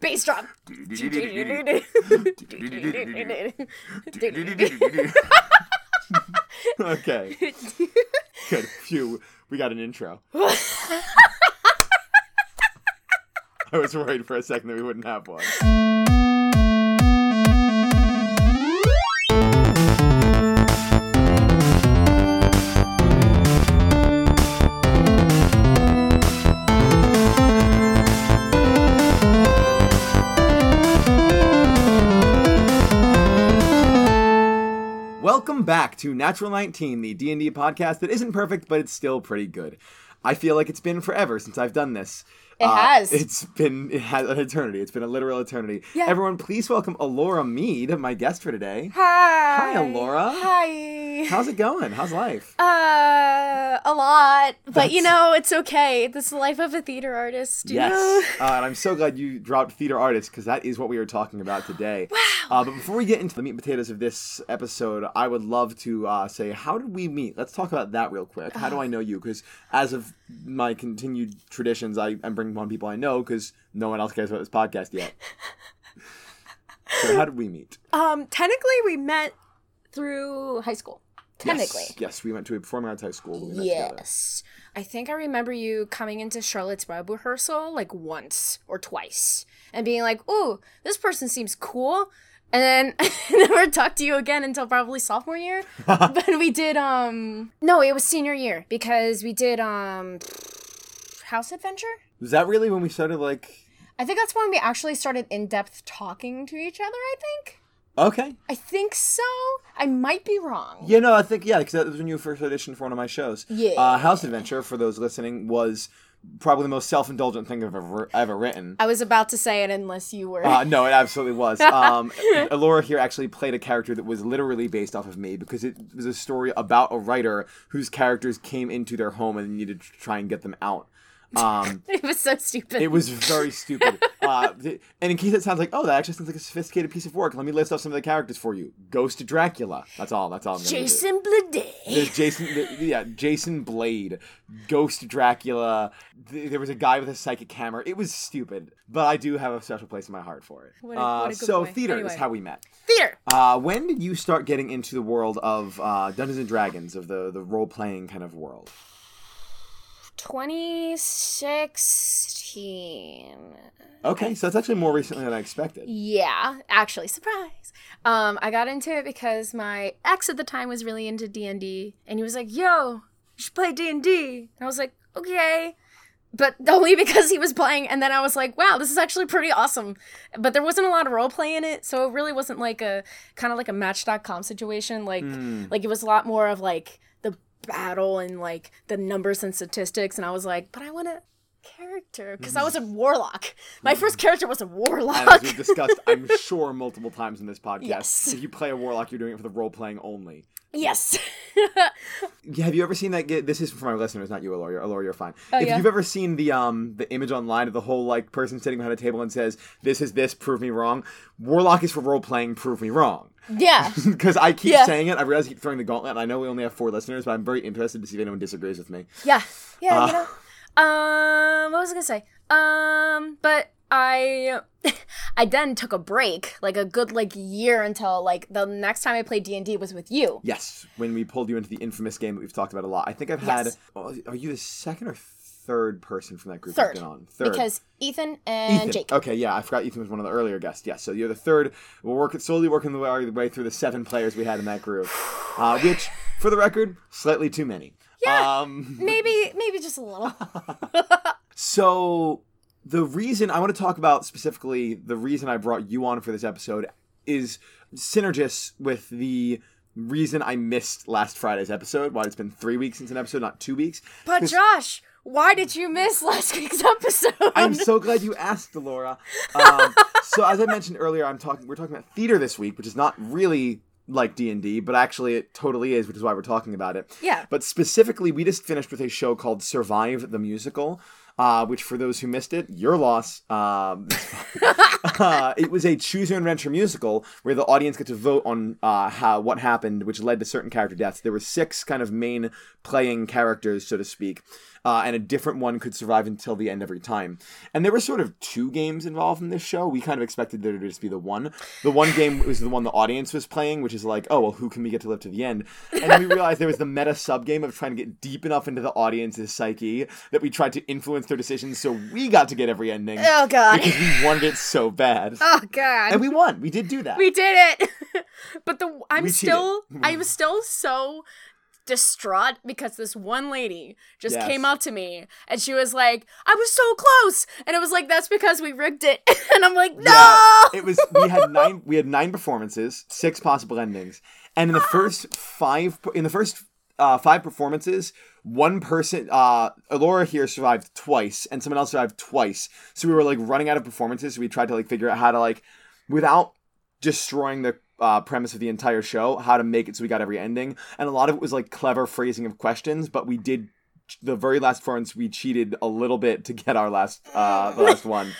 Bass drum. okay. Good. Phew. We got an intro. I was worried for a second that we wouldn't have one. Welcome back to Natural 19, the D&D podcast that isn't perfect, but it's still pretty good. I feel like it's been forever since I've done this. It has. It's been it has an eternity. It's been a literal eternity. Yeah. Everyone, please welcome Ellorah Mead, my guest for today. Hi. Hi, Ellorah. Hi. How's it going? How's life? Uh, a lot, but you know it's okay. This is the life of a theater artist. You know? Yes, uh, and I'm so glad you dropped theater artist because that is what we are talking about today. Wow. Uh, but before we get into the meat and potatoes of this episode, I would love to uh, say, how did we meet? Let's talk about that real quick. How do I know you? Because as of my continued traditions, I, I'm bringing on people I know because no one else cares about this podcast yet. so how did we meet? Um, technically, we met through high school. Technically. Yes, yes, we went to a performing arts high school. We. Yes. I think I remember you coming into Charlotte's Web rehearsal like once or twice and being like, ooh, this person seems cool. And then I never talked to you again until probably sophomore year. but we did um no, it was senior year because we did um House Adventure. Was that really when we started like? I think that's when we actually started in-depth talking to each other, I think. Okay. I think so. I might be wrong. Yeah, no, I think yeah, because that was when you first auditioned for one of my shows. Yeah. Uh, House Adventure, for those listening, was probably the most self-indulgent thing I've ever ever written. I was about to say it unless you were. Uh, no, it absolutely was. Um, Ellorah here actually played a character that was literally based off of me because it was a story about a writer whose characters came into their home and needed to try and get them out. Um, it was so stupid. it was very stupid. Uh, and in case it sounds like, oh, that actually sounds like a sophisticated piece of work, let me list off some of the characters for you. Ghost of Dracula. That's all. That's all. I'm. Jason Blade. There's Jason, th- yeah, Jason Blade, Ghost Dracula. Th- there was a guy with a psychic hammer. It was stupid, but I do have a special place in my heart for it. What a- uh, what so boy. theater is how we met. Theater. Uh, when did you start getting into the world of uh, Dungeons and Dragons, of the the role playing kind of world? 2016. Okay, so that's actually more recently than I expected. Yeah, actually, surprise. Um, I got into it because my ex at the time was really into D and D, and he was like, "Yo, you should play D and D." And I was like, "Okay." But only because he was playing, and then I was like, "Wow, this is actually pretty awesome." But there wasn't a lot of role play in it, so it really wasn't like a kind of like a Match.com situation. Like, Hmm. like it was a lot more of like battle and like the numbers and statistics, and I was like, "But I want a character because I was a warlock. My first character was a warlock." As we've discussed, I'm sure multiple times in this podcast, Yes. if you play a warlock, you're doing it for the role playing only. Yes. Yeah, Have you ever seen that? Get this is for my listeners, not you, Ellorah. Ellorah, you're fine. Oh, if yeah? you've ever seen the um the image online of the whole like person sitting behind a table and says, "This is this, prove me wrong." Warlock is for role playing, prove me wrong. Yeah. Because I keep Yeah. saying it, I realize I keep throwing the gauntlet. and I know we only have four listeners, but I'm very interested to see if anyone disagrees with me. Yeah. Yeah, Uh. you know. Um what was I gonna say? Um but I I then took a break, like a good like year until like the next time I played D and D was with you. Yes, when we pulled you into the infamous game that we've talked about a lot. I think I've had. Yes. oh, Are you the second or third person from that group Third. who's been on? Third. Because Ethan and Ethan. Jake. Okay, yeah, I forgot Ethan was one of the earlier guests. Yes, so you're the third. We're working slowly working the way, our way through the seven players we had in that group, uh, which, for the record, slightly too many. Yeah. Um, Maybe maybe just a little. so the reason I want to talk about specifically the reason I brought you on for this episode is synergist with the reason I missed last Friday's episode. Why it's been three weeks since an episode, not two weeks. But Josh, why did you miss last week's episode? I'm so glad you asked, Laura. Um, so as I mentioned earlier, I'm talking. We're talking about theater this week, which is not really like D and D, but actually it totally is, which is why we're talking about it. Yeah. But specifically, we just finished with a show called Survive the Musical, uh, which for those who missed it, your loss. Um, uh, it was a choose your own adventure musical where the audience get to vote on uh, how what happened, which led to certain character deaths. There were six kind of main playing characters, so to speak. Uh, and a different one could survive until the end every time. And there were sort of two games involved in this show. We kind of expected there to just be the one. The one game was the one the audience was playing, which is like, oh well, who can we get to live to the end? And then we realized there was the meta sub game of trying to get deep enough into the audience's psyche that we tried to influence their decisions, so we got to get every ending Oh god. because we wanted it so bad. oh god. And we won. We did do that. We did it. but the I'm still I'm still so distraught because this one lady just Yes. came up to me and she was like, "I was so close," and it was like, "That's because we rigged it," and I'm like, "No." Yeah, it was we had nine we had nine performances, six possible endings. And in the first five in the first uh, five performances, one person uh Ellorah here survived twice and someone else survived twice. So we were like running out of performances, so we tried to like figure out how to like without destroying the uh, premise of the entire show, how to make it so we got every ending. And a lot of it was like clever phrasing of questions, but we did the very last performance we cheated a little bit to get our last uh the last one.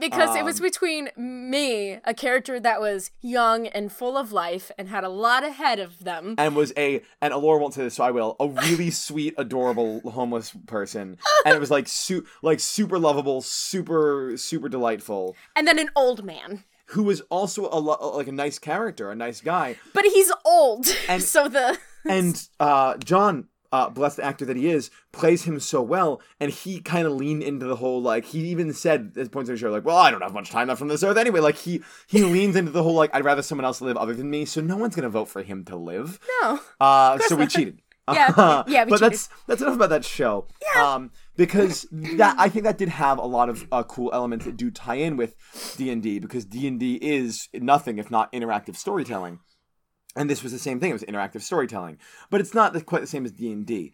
because it was Um, between me, a character that was young and full of life and had a lot ahead of them, and was a and Ellorah won't say this, so I will. A really sweet, adorable homeless person, and it was like su- like super lovable, super super delightful. and then an old man. Who was also a lo- like a nice character, a nice guy, But he's old, And- so the and uh, John. Uh, blessed actor that he is, plays him so well, and he kind of leaned into the whole like. He even said at points in the show, like, "Well, I don't have much time left on this earth anyway." Like he he leans into the whole like, "I'd rather someone else live other than me," so no one's gonna vote for him to live. no. Uh, so we not. cheated. Yeah, yeah, we but cheated. that's that's enough about that show. Um, because that I think that did have a lot of uh, cool elements that do tie in with D and D because D and D is nothing if not interactive storytelling, and this was the same thing. It was interactive storytelling, but it's not the- quite the same as D and D.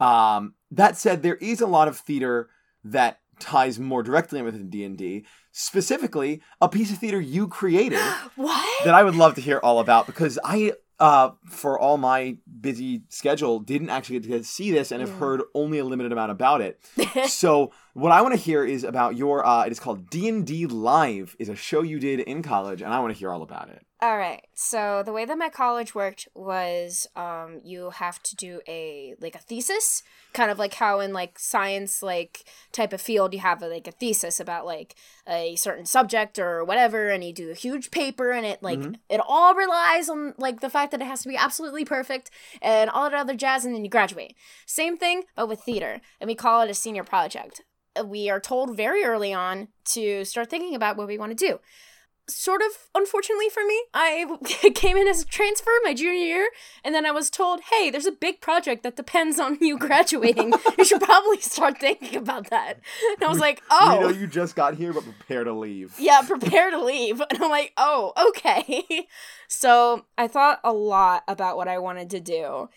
Um, that said, there is a lot of theater that ties more directly in with D and D. Specifically, a piece of theater you created What? that I would love to hear all about because I, uh, for all my busy schedule, didn't actually get to see this and have heard only a limited amount about it. so what I want to hear is about your. Uh, it is called D and D Live. is a show you did in college, and I want to hear all about it. All right. So the way that my college worked was um you have to do a like a thesis, kind of like how in like science like type of field you have a, like a thesis about like a certain subject or whatever and you do a huge paper and it like it all relies on like the fact that it has to be absolutely perfect and all that other jazz and then you graduate. Same thing but with theater and we call it a senior project. We are told very early on to start thinking about what we want to do sort of unfortunately for me, I came in as a transfer my junior year, and then I was told, hey, there's a big project that depends on you graduating. you should probably start thinking about that. And I was like, oh. You know, you just got here, but prepare to leave. yeah, prepare to leave. And I'm like, oh, okay. So I thought a lot about what I wanted to do.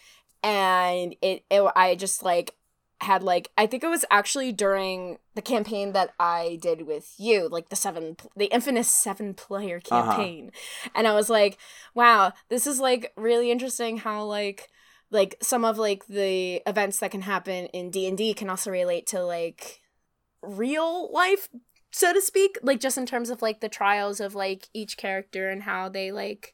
And it, it I just like had like I think it was actually during the campaign that I did with you, like the seven the infamous seven player Uh-huh. campaign. And I was like, wow, this is like really interesting how like like some of like the events that can happen in D&D can also relate to like real life so to speak like just in terms of like the trials of like each character and how they like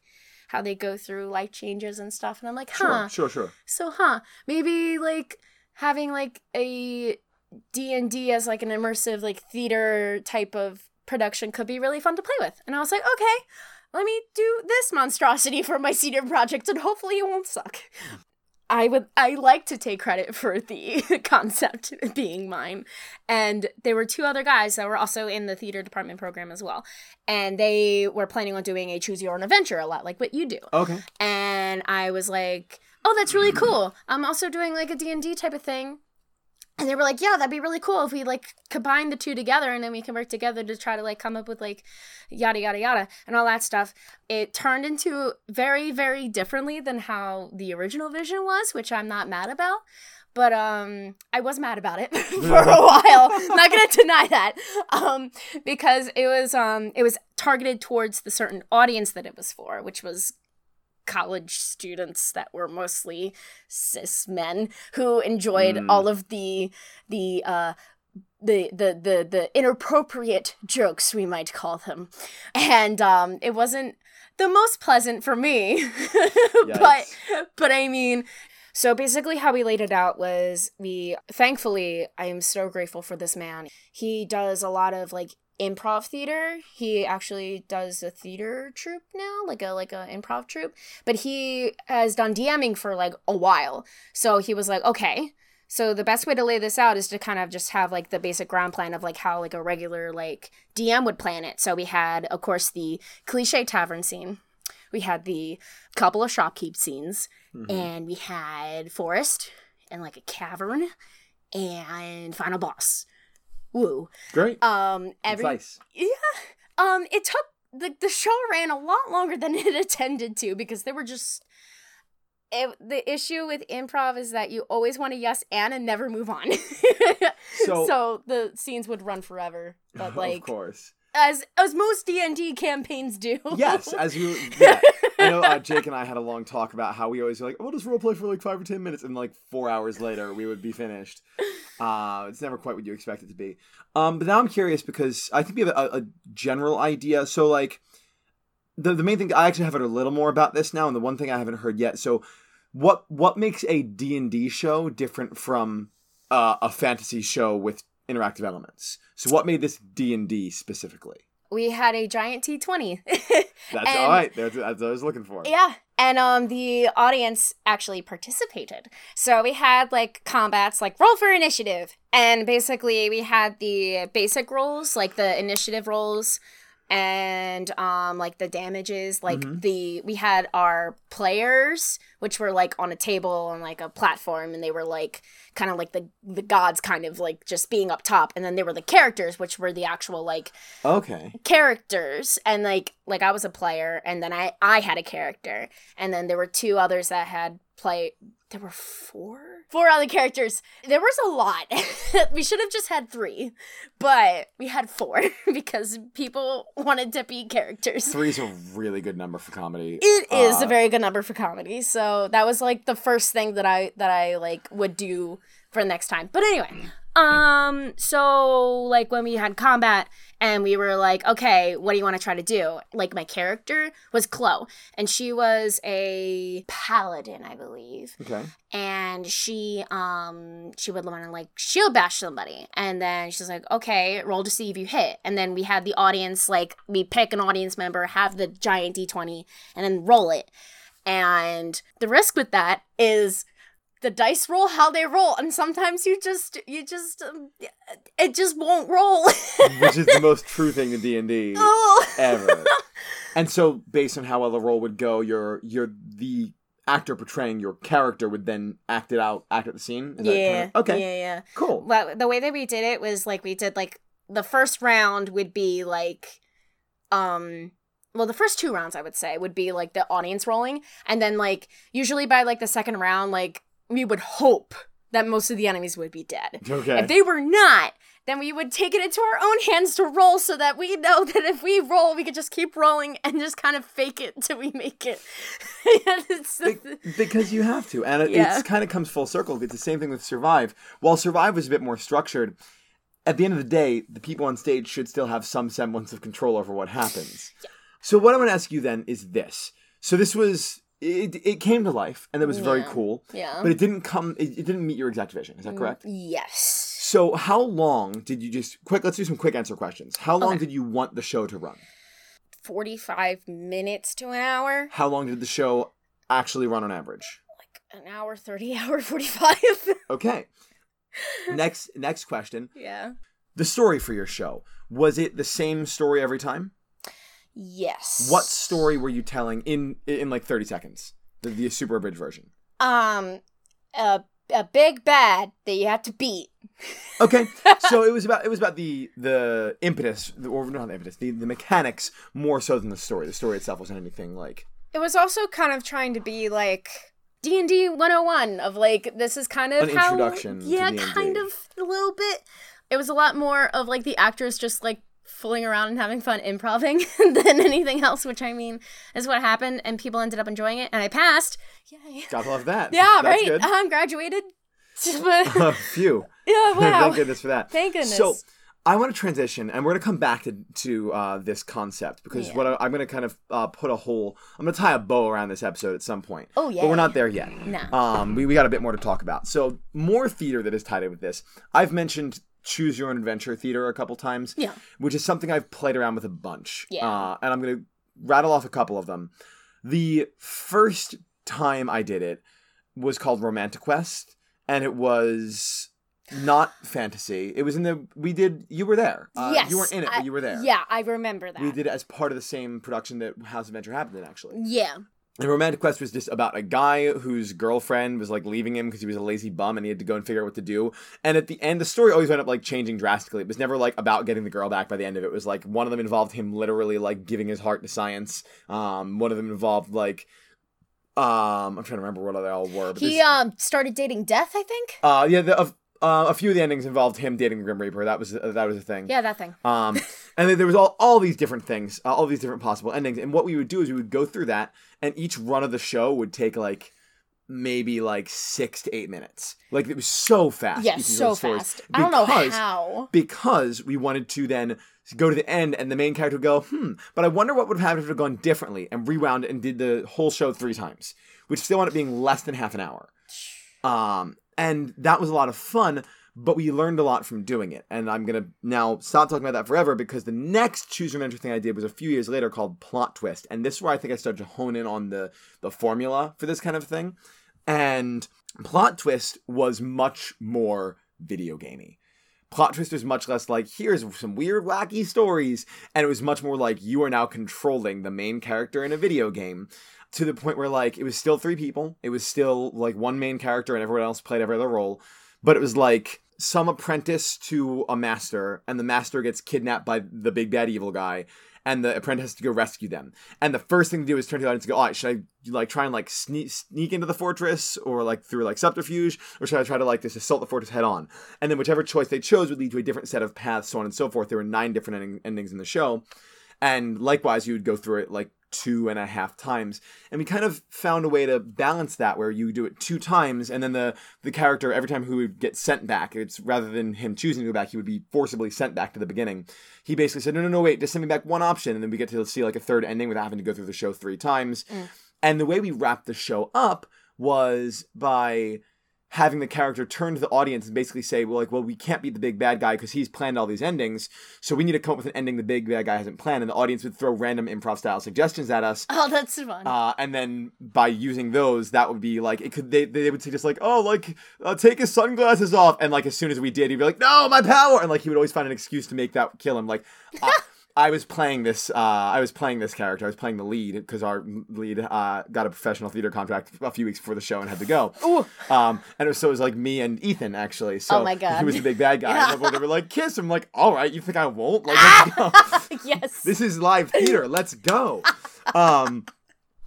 how they go through life changes and stuff and i'm like huh Sure, sure, sure. so huh maybe like having like a d&d as like an immersive like theater type of production could be really fun to play with and i was like okay let me do this monstrosity for my senior project and hopefully it won't suck I would I like to take credit for the concept being mine. And there were two other guys that were also in the theater department program as well. And they were planning on doing a choose your own adventure a lot like what you do. Okay. And I was like, "Oh, that's really cool. I'm also doing like a D&D type of thing." And they were like, "Yeah, that'd be really cool if we like combine the two together and then we can work together to try to like come up with like yada yada yada and all that stuff." It turned into very very differently than how the original vision was, which I'm not mad about. But um I was mad about it for a while. not going to deny that. Um because it was um it was targeted towards the certain audience that it was for, which was college students that were mostly cis men who enjoyed Mm. all of the the uh the, the the the inappropriate jokes we might call them and um it wasn't the most pleasant for me but but i mean So basically, how we laid it out was we, thankfully, I am so grateful for this man. He does a lot of like improv theater. He actually does a theater troupe now, like a like a improv troupe. But he has done DMing for like a while. So he was like, okay. So the best way to lay this out is to kind of just have like the basic ground plan of like how like a regular like DM would plan it. So we had, of course, the cliche tavern scene. We had the couple of shopkeep scenes, Mhm. and we had forest and like a cavern and final boss. Woo. Great. Um every Concise. yeah. Um it took the the show ran a lot longer than it intended to because there were just it, the issue with improv is that you always want to yes and and never move on. So- so the scenes would run forever. But like of course. As as most D&D campaigns do. Yes, as you. Yeah. I know uh, Jake and I had a long talk about how we always were like, "Oh, we'll just roleplay for like five or ten minutes, and like four hours later, we would be finished. Uh, it's never quite what you expect it to be. Um, but now I'm curious because I think we have a, a general idea. So, like, the the main thing I actually have heard a little more about this now, and the one thing I haven't heard yet. So, what what makes a D and D show different from uh, a fantasy show with interactive elements? So, what made this D and D specifically? we had a giant d20. That's And- all right. That's, that's what I was looking for. Yeah. And um the audience actually participated. So we had like combats like roll for initiative. And basically we had the basic rolls, like the initiative rolls and um like the damages like Mhm. the we had our players which were like on a table on like a platform and they were like kind of like the the gods kind of like just being up top and then there were the characters which were the actual like Okay. characters and like like I was a player and then I I had a character and then there were two others that had play there were four? Four other characters. There was a lot. We should have just had three but we had four because people wanted to be characters. Three's a really good number for comedy. it is Uh, a very good number for comedy. So that was like the first thing that i that i like would do for next time. But anyway um so like when we had combat and we were like okay what do you want to try to do? Like my character was chloe and she was a paladin i believe. Okay. and she um she would want to like shield bash somebody. And then she's like okay roll to see if you hit. And then we had the audience like we pick an audience member have the giant d20 and then roll it. And the risk with that is the dice roll how they roll and sometimes you just you just um, it just won't roll Which is the most true thing in D and D Ugh. ever. And so, based on how well the roll would go, you're you're the actor portraying your character would then act it out, act at the scene. Is yeah kinda- okay. yeah yeah Cool. well the way that we did it was like we did like the first round would be like um well the first two rounds i would say would be like the audience rolling and then like usually by like the second round like we would hope that most of the enemies would be dead Okay. if they were not then we would take it into our own hands to roll so that we know that if we roll we could just keep rolling and just kind of fake it till we make it Be- because you have to, and it Yeah. kind of comes full circle. It's the same thing with Survive. While Survive was a bit more structured, at the end of the day, the people on stage should still have some semblance of control over what happens. So what I'm going to ask you then is this. So this was it. It came to life, and it was very cool. yeah But it didn't come. It, it didn't meet your exact vision. Is that mm, correct? yes So how long did you just quick? Let's do some quick answer questions. How long Okay. did you want the show to run? 45 minutes to an hour How long did the show actually run on average? Like an hour 30 hour 45 Okay. next next question. yeah The story for your show was it the same story every time? Yes What story were you telling in in like thirty seconds? The, the super abridged version. um a, a big bad that you have to beat Okay, so it was about it was about the the impetus, the, or not the impetus, the, the mechanics more so than the story. The story itself wasn't anything like. it was also kind of trying to be like d&d 101 of like this is kind of An how introduction yeah kind of a little bit it was a lot more of like the actors just like fooling around and having fun improving than anything else which i mean is what happened and people ended up enjoying it and i passed yay Gotta love that. yeah That's right Good. i'm graduated But- Phew. yeah wow Thank goodness for that. Thank goodness. So, I want to transition, and we're going to come back to to uh, this concept because Yeah. what I, I'm going to kind of uh, put a whole, I'm going to tie a bow around this episode at some point. Oh, yeah. but we're not there yet. No. Um, we we got a bit more to talk about. So more theater that is tied in with this. I've mentioned choose your own adventure theater a couple times. Yeah. which is something I've played around with a bunch. Yeah. uh, and I'm going to rattle off a couple of them. The first time I did it was called Romantic Quest, and it was not fantasy. It was in the we did. You were there. Uh, yes. you weren't in it, I- but you were there. Yeah, I remember that. We did it as part of the same production that House of Adventure happened in, actually. Yeah. And Romantic Quest was just about a guy whose girlfriend was like leaving him because he was a lazy bum and he had to go and figure out what to do. And at the end, the story always ended up like changing drastically. It was never like about getting the girl back by the end of it. It was like one of them involved him literally like giving his heart to science. Um, one of them involved like, um, I'm trying to remember what they all were. But He this- um started dating Death, I think. uh, yeah, the, uh, uh, a few of the endings involved him dating the Grim Reaper. That was uh, that was a thing. Yeah, that thing. Um, and then there was all, all these different things, uh, all these different possible endings. And what we would do is we would go through that, and each run of the show would take like maybe like six to eight minutes. Like it was so fast. Yeah, so fast. I don't know Because- how. Because we wanted to then go to the end, and the main character would go, hmm, but I wonder what would have happened if it had gone differently, and rewound and did the whole show three times, which still ended up being less than half an hour. Um, and that was a lot of fun, but we learned a lot from doing it. And I'm gonna now stop talking about that forever because the next choose your adventure thing I did was a few years later called Plot Twist, and this is where I think I started to hone in on the the formula for this kind of thing. And Plot Twist was much more video gamey. Plot Twist was much less like, here's some weird, wacky stories. And it was much more like, you are now controlling the main character in a video game to the point where, like, it was still three people. It was still, like, one main character and everyone else played every other role. But it was like some apprentice to a master, and the master gets kidnapped by the big bad evil guy. And the apprentice has to go rescue them. And the first thing to do is turn to the audience and go, all right, should I like try and like sneak sneak into the fortress or like through like subterfuge, or should I try to like just assault the fortress head on? And then whichever choice they chose would lead to a different set of paths, so on and so forth. There were nine different ending- endings in the show, and likewise you would go through it like two and a half times. And we kind of found a way to balance that where you do it two times and then the the character every time who would get sent back it's rather than him choosing to go back he would be forcibly sent back to the beginning. He basically said no no no wait just send me back one option. And then we get to see like a third ending without having to go through the show three times. Mm. And the way we wrapped the show up was by having the character turn to the audience and basically say, well, like, well, we can't beat the big bad guy because he's planned all these endings, so we need to come up with an ending the big bad guy hasn't planned, and the audience would throw random improv style suggestions at us. Oh, that's fun. Uh, and then by using those, that would be like it could. They, they would say just like, oh, like uh, take his sunglasses off, and like as soon as we did, he'd be like, no, my power, and like he would always find an excuse to make that kill him. Like, I, I was playing this. Uh, I was playing this character. I was playing the lead because our lead uh, got a professional theater contract a few weeks before the show and had to go. Ooh. Um, and it was so it was like me and Ethan actually. So Oh my God. he was the big bad guy. Yeah. And they were like, kiss. I'm like, all right, you think I won't? Like, let's go. yes. this is live theater. Let's go. Um,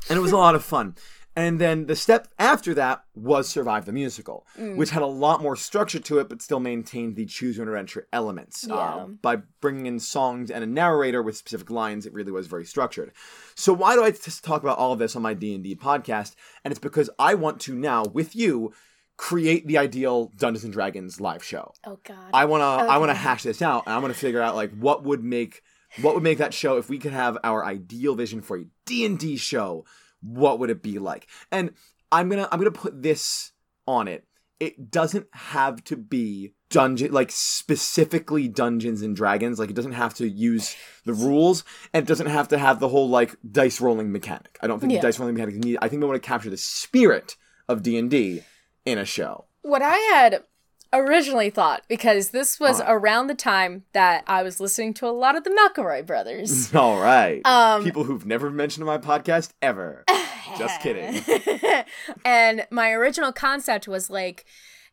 and it was a lot of fun. And then the step after that was Survive the Musical, Mm. which had a lot more structure to it, but still maintained the choose your own adventure elements. Yeah. Uh, by bringing in songs and a narrator with specific lines, it really was very structured. So why do I just talk about all of this on my D&D podcast? And it's because I want to now, with you, create the ideal Dungeons and Dragons live show. oh God. I wanna I wanna hash this out and I wanna figure out like what would make what would make that show if we could have our ideal vision for a D&D show, what would it be like? And I'm gonna I'm gonna put this on it. It doesn't have to be dungeon like specifically Dungeons and Dragons. Like it doesn't have to use the rules and it doesn't have to have the whole like dice rolling mechanic. I don't think Yeah. the dice rolling mechanic is needed. I think we want to capture the spirit of D&D in a show. what I had originally thought, because this was around the time that I was listening to a lot of the McElroy brothers. All right. Um, People who've never mentioned my podcast ever. Just kidding. and my original concept was like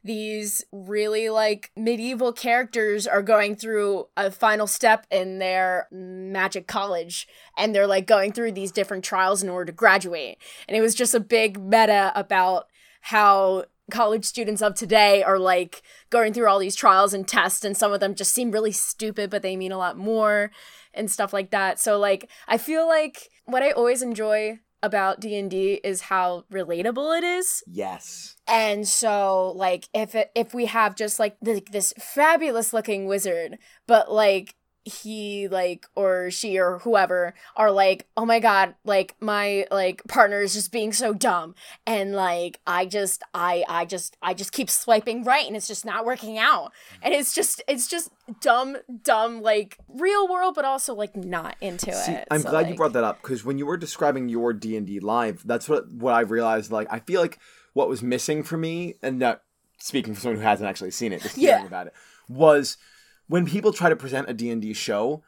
these really like medieval characters are going through a final step in their magic college and they're like going through these different trials in order to graduate and it was just a big meta about how college students of today are like going through all these trials and tests and some of them just seem really stupid but they mean a lot more and stuff like that so like i feel like what i always enjoy about D&D is how relatable it is. Yes. And so like if it, if we have just like th- this fabulous looking wizard, but like he like or she or whoever are like oh my god like my like partner is just being so dumb and like i just i i just i just keep swiping right and it's just not working out and it's just it's just dumb dumb like real world but also like not into See, it I'm So, glad you brought that up because when you were describing your D and D live, that's what what I realized. Like, I feel like what was missing for me, and not speaking for someone who hasn't actually seen it, just Yeah. hearing about it, was when people try to present a D and D show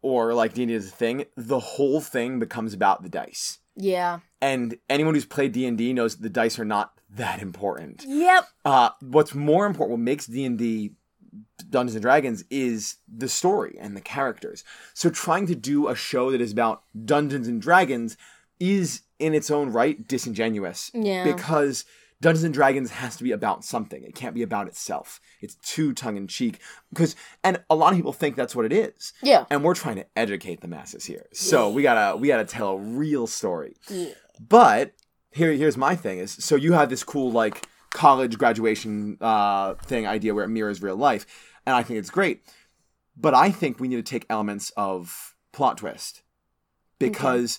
or like D and D as a thing, the whole thing becomes about the dice. yeah And anyone who's played D and D knows the dice are not that important. yep Uh, what's more important, what makes D and D Dungeons and Dragons is the story and the characters. So trying to do a show that is about Dungeons and Dragons is in its own right disingenuous. Yeah. Because Dungeons and Dragons has to be about something. It can't be about itself. It's too tongue in cheek. Because and a lot of people think that's what it is. yeah And we're trying to educate the masses here. So we gotta we gotta tell a real story. yeah But here, here's my thing: is so you have this cool like college graduation uh, thing idea where it mirrors real life, and I think it's great. But I think we need to take elements of plot twist because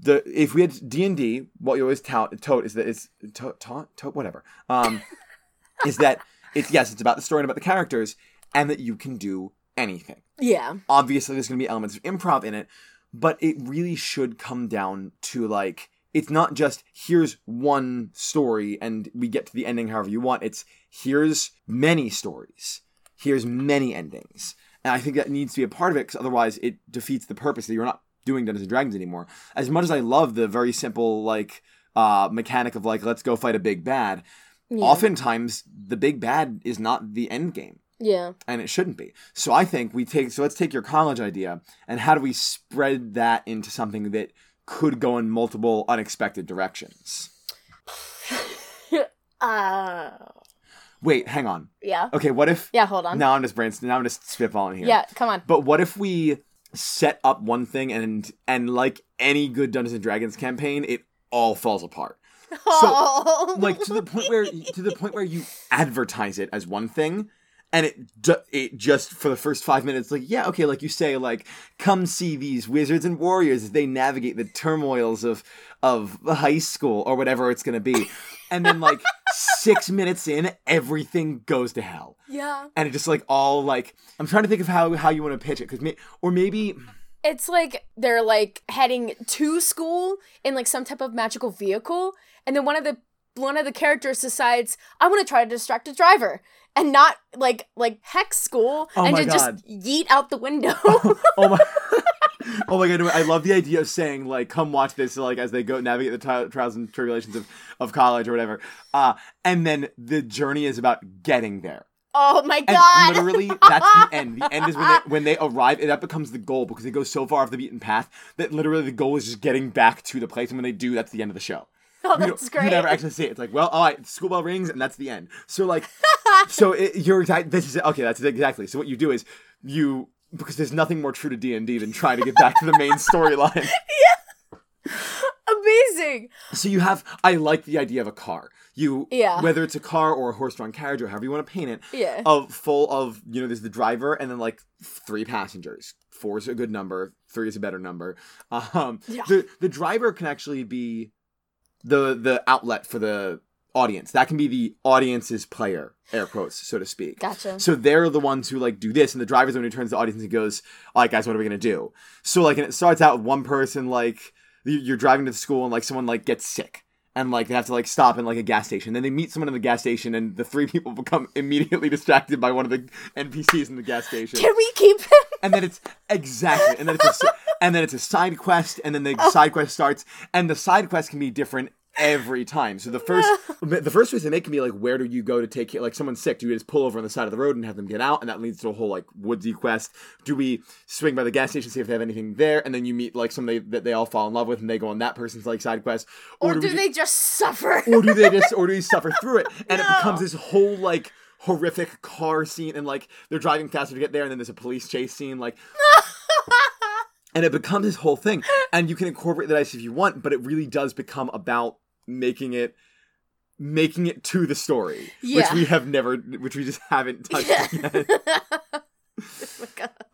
the if we had D and D, what you always tout tote is that it's tote taunt tote whatever. Um, is that it's yes, it's about the story and about the characters, and that you can do anything. Yeah. Obviously there's going to be elements of improv in it but it really should come down to like it's not just here's one story and we get to the ending however you want. It's here's many stories. Here's many endings. And i think that needs to be a part of it because otherwise it defeats the purpose that you're not doing dungeons and dragons anymore as much as i love the very simple like uh mechanic of like let's go fight a big bad yeah oftentimes the big bad is not the end game yeah and it shouldn't be. So I think we take so let's take your college idea and how do we spread that into something that could go in multiple unexpected directions. uh Wait, hang on. yeah Okay, what if yeah hold on now I'm just brainstorming now I'm just spitballing here. yeah come on But what if we set up one thing and and like any good Dungeons and Dragons campaign, it all falls apart. oh. like to the point where to the point where you advertise it as one thing and it ju- it just for the first 5 minutes like yeah okay like you say like come see these wizards and warriors as they navigate the turmoils of of high school or whatever it's going to be and then like 6 minutes in everything goes to hell. Yeah. And it just like all like I'm trying to think of how how you want to pitch it cuz may, or maybe it's like they're like heading to school in like some type of magical vehicle and then one of the one of the characters decides i want to try to distract a driver and not like like hex school Oh and to God. just yeet out the window. Oh, oh my oh my god i love the idea of saying like come watch this like as they go navigate the tri- trials and tribulations of, of college or whatever uh and then the journey is about getting there oh my and god literally that's the end the end is when they when they arrive and that becomes the goal because they go so far off the beaten path that literally the goal is just getting back to the place and when they do that's the end of the show oh you, that's great you never actually see it. It's like, well, all right, school bell rings, and that's the end. So like, so it, you're exact. This is it. okay. That's it exactly. So what you do is you because there's nothing more true to D and D than trying to get back to the main storyline. yeah. amazing So you have. I like the idea of a car. You Yeah. whether it's a car or a horse-drawn carriage or however you want to paint it. Yeah. Of full of you know there's the driver and then like three passengers. Four is a good number. Three is a better number. Um, Yeah. the the driver can actually be the the outlet for the audience. That can be the audience's player, air quotes, so to speak. Gotcha. So they're the ones who like do this, and the driver's the one who turns to the audience and goes, "All right, guys, what are we gonna do?" So like, and it starts out with one person like you- you're driving to the school and like someone like gets sick. And like they have to like stop in like a gas station. Then they meet someone in the gas station, and the three people become immediately distracted by one of the NPCs in the gas station can we keep him and then it's exactly and then it's a, and then it's a side quest and then the Oh. side quest starts and the side quest can be different every time. So the first the first choice they make can be like where do you go to take care like someone's sick do you just pull over on the side of the road and have them get out? And that leads to a whole like woodsy quest. Do we swing by the gas station see if they have anything there? And then you meet like somebody that they all fall in love with and they go on that person's like side quest. Or we do ju- they just suffer? Or do they just or do they suffer through it? And it becomes this whole like horrific car scene and like they're driving faster to get there and then there's a police chase scene like and it becomes this whole thing. And you can incorporate the dice if you want, but it really does become about making it making it to the story, which we have never, which we just haven't touched yet.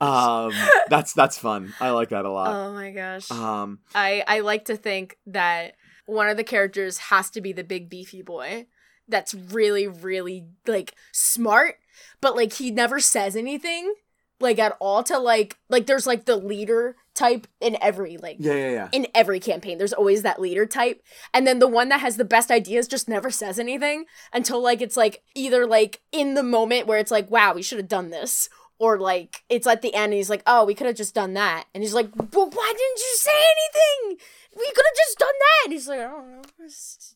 Oh. Um, that's that's fun. I like that a lot. oh my gosh. Um, I I like to think that one of the characters has to be the big beefy boy that's really really like smart, but like he never says anything like at all to like like there's like the leader type in every like yeah, yeah, yeah. in every campaign there's always that leader type and then the one that has the best ideas just never says anything until like it's like either like in the moment where it's like wow we should have done this or like it's at the end and he's like oh we could have just done that. And he's like why didn't you say anything? We could have just done that. And he's like i don't know.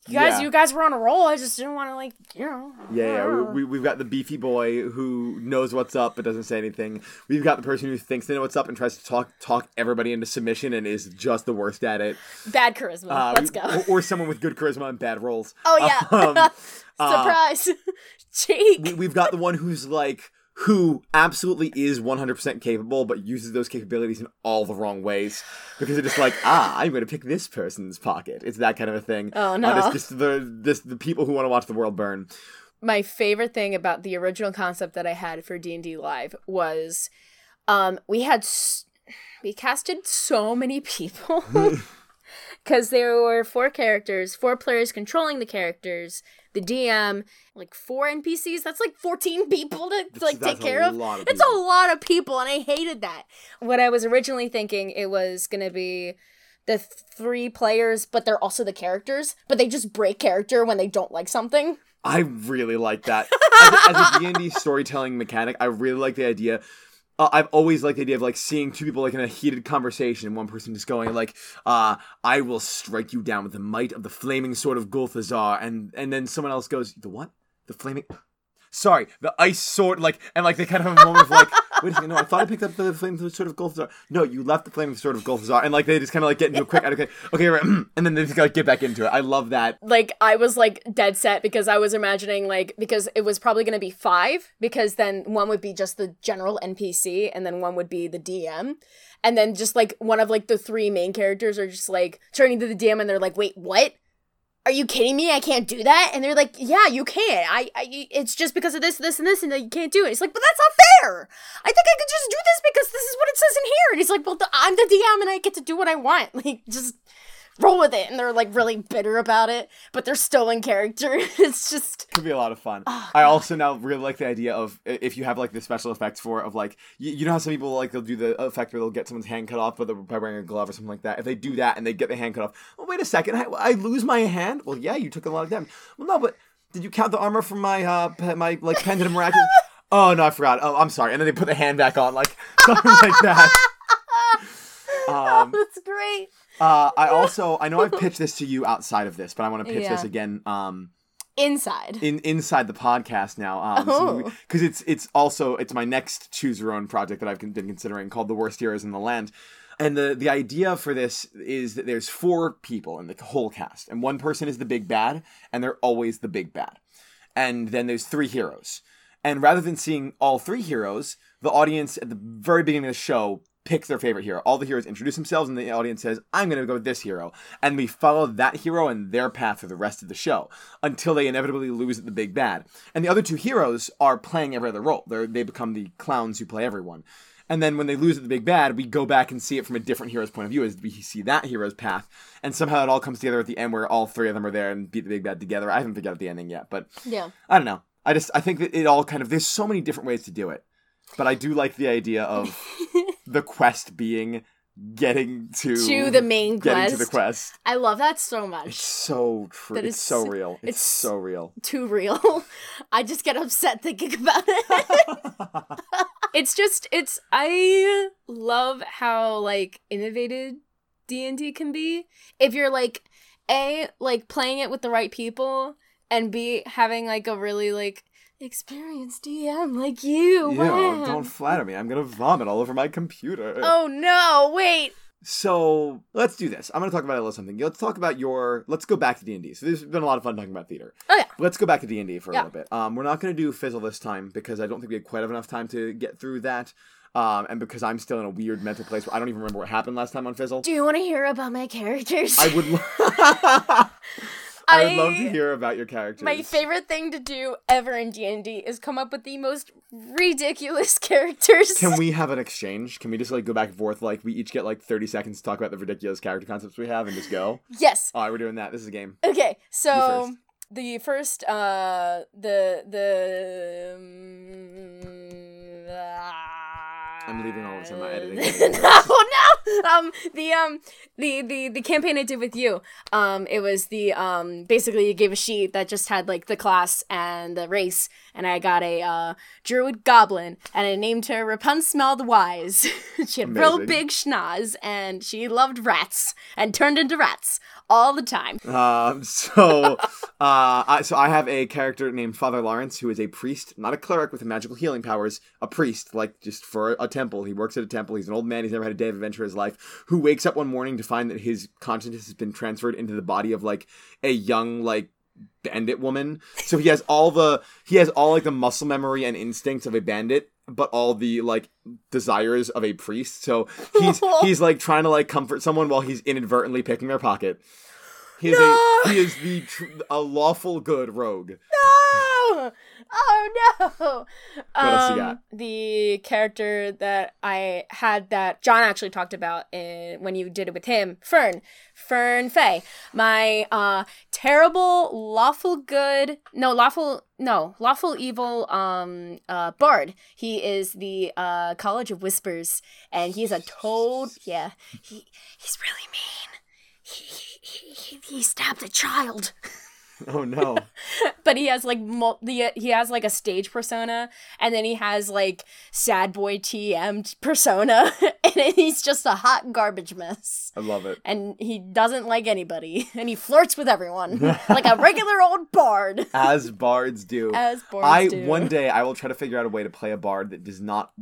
You guys Yeah. you guys were on a roll. I just didn't want to like you know. Yeah, yeah. We, we, we've got the beefy boy who knows what's up but doesn't say anything. We've got the person who thinks they know what's up and tries to talk talk everybody into submission and is just the worst at it. bad charisma. Uh, let's go. Or, or someone with good charisma and bad rolls. oh yeah. Um, uh, surprise cheek we, we've got the one who's like who absolutely is 100% capable but uses those capabilities in all the wrong ways because they're just like ah i'm going to pick this person's pocket. It's that kind of a thing. Oh, Uh, no. this just the this the people who want to watch the world burn. My favorite thing about the original concept that I had for D&D live was um we had s- we casted so many people cuz there were four characters, four players controlling the characters, the DM, like four NPCs, that's like 14 people to like that's take care of. of It's a lot of people and I hated that. What I was originally thinking it was going to be the three players, but they're also the characters, but they just break character when they don't like something. I really like that. As a, as a D&D storytelling mechanic, I really like the idea. Uh, I've always liked the idea of like seeing two people like in a heated conversation and one person just going like, uh, I will strike you down with the might of the flaming sword of Gulthazar and and then someone else goes, The what? The flaming Sorry, the ice sword, like, and like they kind of have a moment of like, wait a second, no, I thought I picked up the flaming sword of Gulthazar. No, you left the flaming sword of Gulthazar, and like they just kind of like get into a quick, okay, okay, right, and then they just like get back into it. I love that. like I was like dead set because I was imagining like because it was probably going to be five because then one would be just the general NPC and then one would be the DM and then just like one of like the three main characters are just like turning to the DM and they're like wait what are you kidding me? I can't do that? And they're like yeah you can I, I it's just because of this this and this and you can't do it. It's like but that's not fair. I think I could just do this because this is what it says in here. And he's like well the, I'm the DM and I get to do what I want. Like just roll with it and they're like really bitter about it but they're still in character it's just could be a lot of fun. Oh, I also now really like the idea of if you have like the special effects for of like you, you know how some people like they'll do the effect where they'll get someone's hand cut off by, by wearing a glove or something like that. If they do that and they get the hand cut off, oh wait a second, I, I lose my hand. Well, yeah, you took a lot of damage. Well, no, but did you count the armor from my uh pe- my like pendant of miraculous? oh no, I forgot. Oh, I'm sorry. And then they put the hand back on, like something like that. Um, that's great uh, I also I know I've pitched this to you outside of this, but I want to pitch this again. Um, inside in inside the podcast now Oh. because it's it's also it's my next choose your own project that I've been considering called the worst heroes in the land and the the idea for this is that there's four people in the whole cast and one person is the big bad and they're always the big bad and then there's three heroes and rather than seeing all three heroes the audience at the very beginning of the show picks their favorite hero all the heroes introduce themselves and the audience says i'm going to go with this hero and we follow that hero and their path for the rest of the show until they inevitably lose at the big bad and the other two heroes are playing every other role They're, they become the clowns who play everyone and then when they lose at the big bad, we go back and see it from a different hero's point of view as we see that hero's path. And somehow it all comes together at the end where all three of them are there and beat the big bad together. I haven't figured out the ending yet, but yeah I don't know. I just I think that it all kind of there's so many different ways to do it. But I do like the idea of the quest being getting to to the main getting quest to the quest. i love that so much. It's so true. That It's is so so- real. It's, it's- so real. too real i just get upset thinking about it it's just it's i love how like innovative d&d can be if you're like a like playing it with the right people and b having like a really like experienced dm like you wow. don't flatter me. I'm gonna vomit all over my computer. oh no wait So let's do this. I'm going to talk about a little something. Let's talk about your. Let's go back to D and D. So there's been a lot of fun talking about theater. oh yeah Let's go back to D and D for a Yeah. little bit. Um, we're not going to do Fizzle this time because I don't think we had quite have enough time to get through that. um, and because I'm still in a weird mental place where I don't even remember what happened last time on Fizzle. Do you want to hear about my characters? I would. Lo- I would love to hear about your characters. My favorite thing to do ever in D&D is come up with the most ridiculous characters. Can we have an exchange? Can we just like go back and forth? Like we each get like thirty seconds to talk about the ridiculous character concepts we have and just go. yes. All right, we're doing that. This is a game. Okay, so the first, uh, the the. Um, I'm leaving all this. I'm not editing no, no. Um, the um, the the the campaign I did with you. Um, it was the um, basically you gave a sheet that just had like the class and the race, and I got a uh, druid goblin, and I named her Rapunzel the Wise. she had real big schnoz, and she loved rats and turned into rats all the time. Um, so, uh, I, so I have a character named Father Lawrence who is a priest, not a cleric with magical healing powers, a priest, like just for a temple. He works at a temple. He's an old man. He's never had a day of adventure in his life. Who wakes up one morning to find that his consciousness has been transferred into the body of like a young like bandit woman. So he has all the he has all like the muscle memory and instincts of a bandit, but all the like desires of a priest. So he's he's like trying to like comfort someone while he's inadvertently picking their pocket. He is No! a he is the tr- a lawful good rogue. No! Oh no! What else you Um, got? The character that I had that John actually talked about in, when you did it with him, Fern. Fern Fay. My uh terrible lawful good no lawful no lawful evil um uh bard. He is the uh College of Whispers and he's a toad yeah. He he's really mean. He he, he, he stabbed a child. Oh no. but he has like mul- the, he has like a stage persona and then he has like sad boy tm persona and he's just a hot garbage mess I love it. and he doesn't like anybody and he flirts with everyone like a regular old bard As bards do. as bards do. I do. one day I will try to figure out a way to play a bard that does not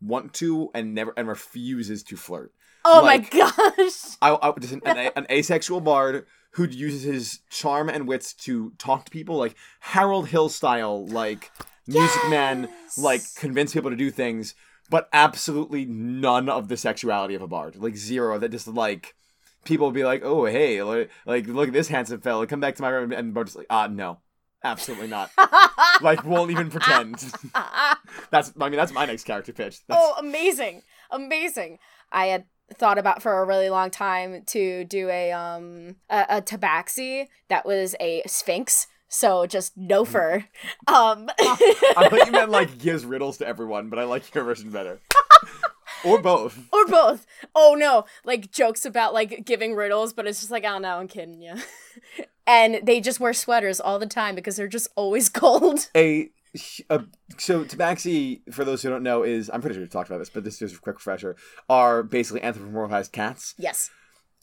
want to and never and refuses to flirt. oh like- my gosh I, I just an, an, an asexual bard who uses his charm and wits to talk to people like Harold Hill style, like Music Man, like convince people to do things, but absolutely none of the sexuality of a bard, like zero. That just like people be like, oh hey, like, like look at this handsome fella, come back to my room, and the bard's like, ah no, absolutely not. like won't even pretend. that's I mean that's my next character pitch. That's, oh amazing amazing i had thought about for a really long time to do a um a, a tabaxi that was a sphinx. So just no fur. Um I thought you meant like gives riddles to everyone, but I like your version better. or both. or both. Oh no. Like jokes about like giving riddles but it's just like oh no i'm kidding you and they just wear sweaters all the time because they're just always cold. A, a so tabaxi, for those who don't know, is I'm pretty sure we talked about this, but this is a quick refresher. Are basically anthropomorphized cats. yes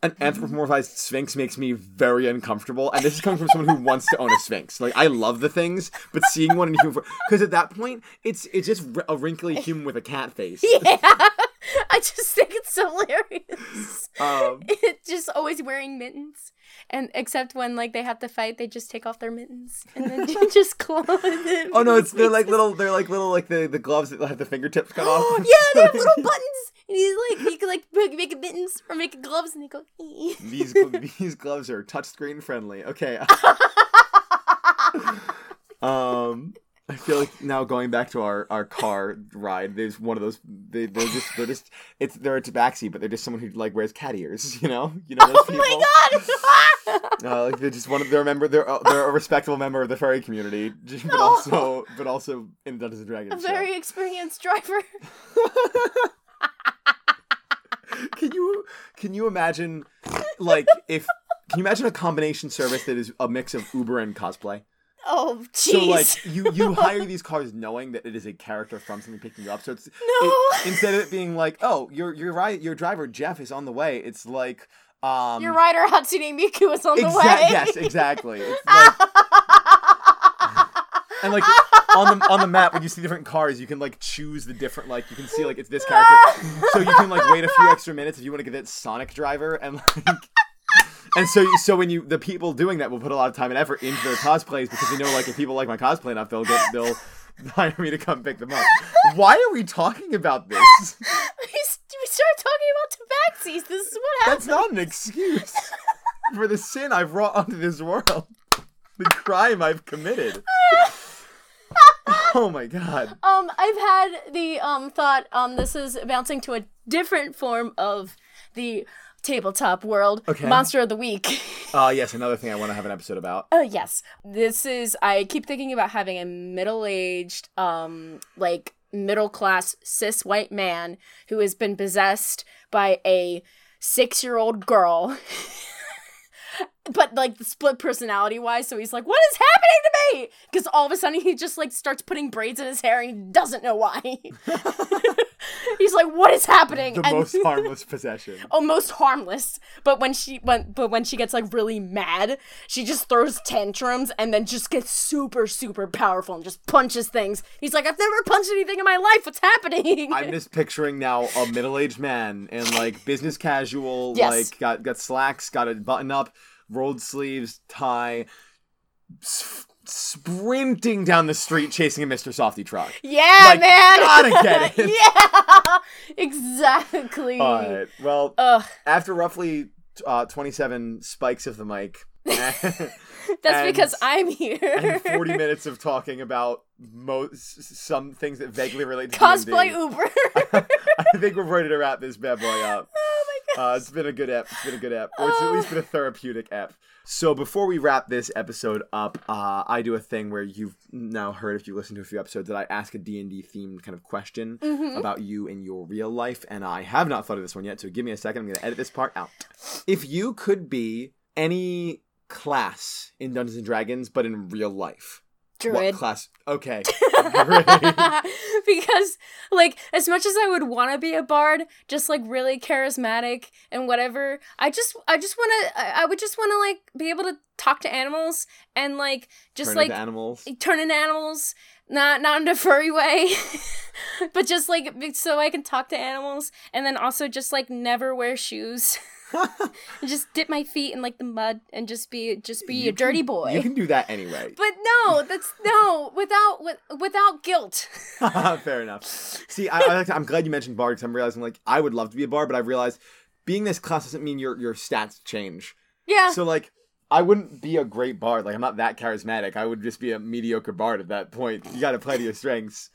An anthropomorphized sphinx makes me very uncomfortable, and this is coming from someone who wants to own a sphinx. Like I love the things, but seeing one in human form because at that point, it's it's just a wrinkly human with a cat face. yeah i just think it's hilarious Um, it's just always wearing mittens and except when like they have to fight they just take off their mittens and then just claw them oh no, it's they're like little they're like little like the, the gloves that have the fingertips cut off. yeah they have little buttons and he's like you can like make, make mittens or make gloves and they go These these gloves are touchscreen friendly. Okay. um, I feel like now going back to our, our car ride, there's one of those. They they're just they're just it's they're a tabaxi, but they're just someone who like wears cat ears. You know, you know those oh people. my god Uh, like they're just one of they're a member. They're uh, they're a respectable member of the furry community, but No. also but also in Dungeons and a Dragons. show. very experienced driver can you can you imagine like if can you imagine a combination service that is a mix of Uber and cosplay? Oh jeez So like you you hire these cars knowing that it is a character from something picking you up. So it's No. it- instead of it being like, oh, your your right your driver Jeff is on the way. It's like um your rider hatsune miku is on the way Yes, exactly. It's like, and like on the on the map when you see different cars, you can like choose the different like you can see like it's this character. so you can like wait a few extra minutes if you want to get that Sonic driver and like. And so, so when you the people doing that will put a lot of time and effort into their cosplays because they know like if people like my cosplay enough, they'll get they'll hire me to come pick them up. Why are we talking about this? we, started talking about tabaxis. This is what happened. That's not an excuse for the sin I've brought onto this world, the crime I've committed. Oh my god. Um, I've had the um thought. Um, this is bouncing to a different form of the tabletop world. Okay. Monster of the week. Uh, yes, another thing I want to have an episode about. Oh yes, this is. I keep thinking about having a middle-aged, um, like middle-class cis white man who has been possessed by a six-year-old girl. but like the split personality wise so he's like what is happening to me because all of a sudden he just like starts putting braids in his hair and he doesn't know why he's like what is happening? The And- most harmless possession. oh most harmless. But when she when but when she gets like really mad she just throws tantrums and then just gets super super powerful and just punches things. He's like i've never punched anything in my life. What's happening? I'm just picturing now a middle-aged man in like business casual, Yes. like got got slacks, got a button up, rolled sleeves, tie, sprinting down the street chasing a Mr. Softee truck. yeah Like, man gotta get it. yeah exactly All right. Well, Ugh, after roughly uh, 27 spikes of the mic. that's And- because i'm here and 40 minutes of talking about most some things that vaguely relate to cosplay D&D. uber I think we're ready to wrap this bad boy up. Uh, it's been a good app. It's been a good app, or it's at least been a therapeutic app. So before we wrap this episode up, uh, I do a thing where you've now heard if you listen to a few episodes that I ask a D&D themed kind of question Mhm. about you in your real life, and I have not thought of this one yet. So give me a second. I'm going to edit this part out. If you could be any class in Dungeons and Dragons, but in real life, druid what class? Okay, Great. because like as much as i would want to be a bard just like really charismatic and whatever i just i just want to I, would just want to like be able to talk to animals and like just Turn like animals. turn into animals not not in a furry way but just like so i can talk to animals and then also just like never wear shoes just dip my feet in like the mud and just be just be You a dirty can- boy You can do that anyway. but no that's no without with, without guilt Fair enough. See, I, I, I'm glad you mentioned bard because I'm realizing like I would love to be a bard, but I've realized being this class doesn't mean your your stats change. yeah So like. I wouldn't be a great bard. Like I'm not that charismatic. I would just be a mediocre bard at that point. You got to play to your strengths.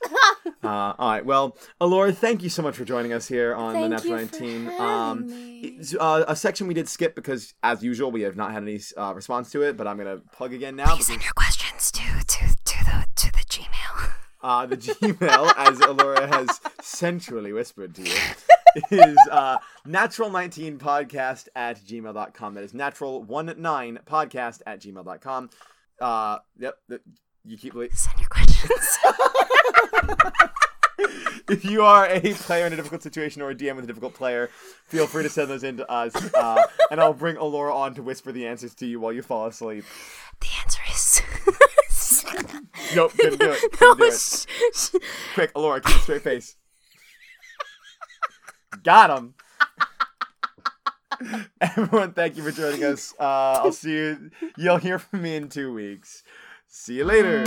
Uh, all right. Well, Ellorah, thank you so much for joining us here on the Thank Natural you for 19. having Um, me. uh, a section we did skip because, as usual, we have not had any uh, response to it. But I'm gonna plug again now. because- your questions to to to the to the Gmail. Uh, the Gmail, as Ellorah has sensually whispered to you, is uh, natural19podcast at gmail.com. That is natural19podcast at gmail.com. Uh, yep, th- you keep. li- Send questions. if you are a player in a difficult situation or a DM with a difficult player, feel free to send those in to us, uh, and I'll bring Ellorah on to whisper the answers to you while you fall asleep. the answer is. Nope, couldn't do it. no, Couldn't do it. sh- Quick, Ellorah, keep a straight face. Got him. Everyone, thank you for joining us. Uh, I'll see you. You'll hear from me in two weeks. See you later.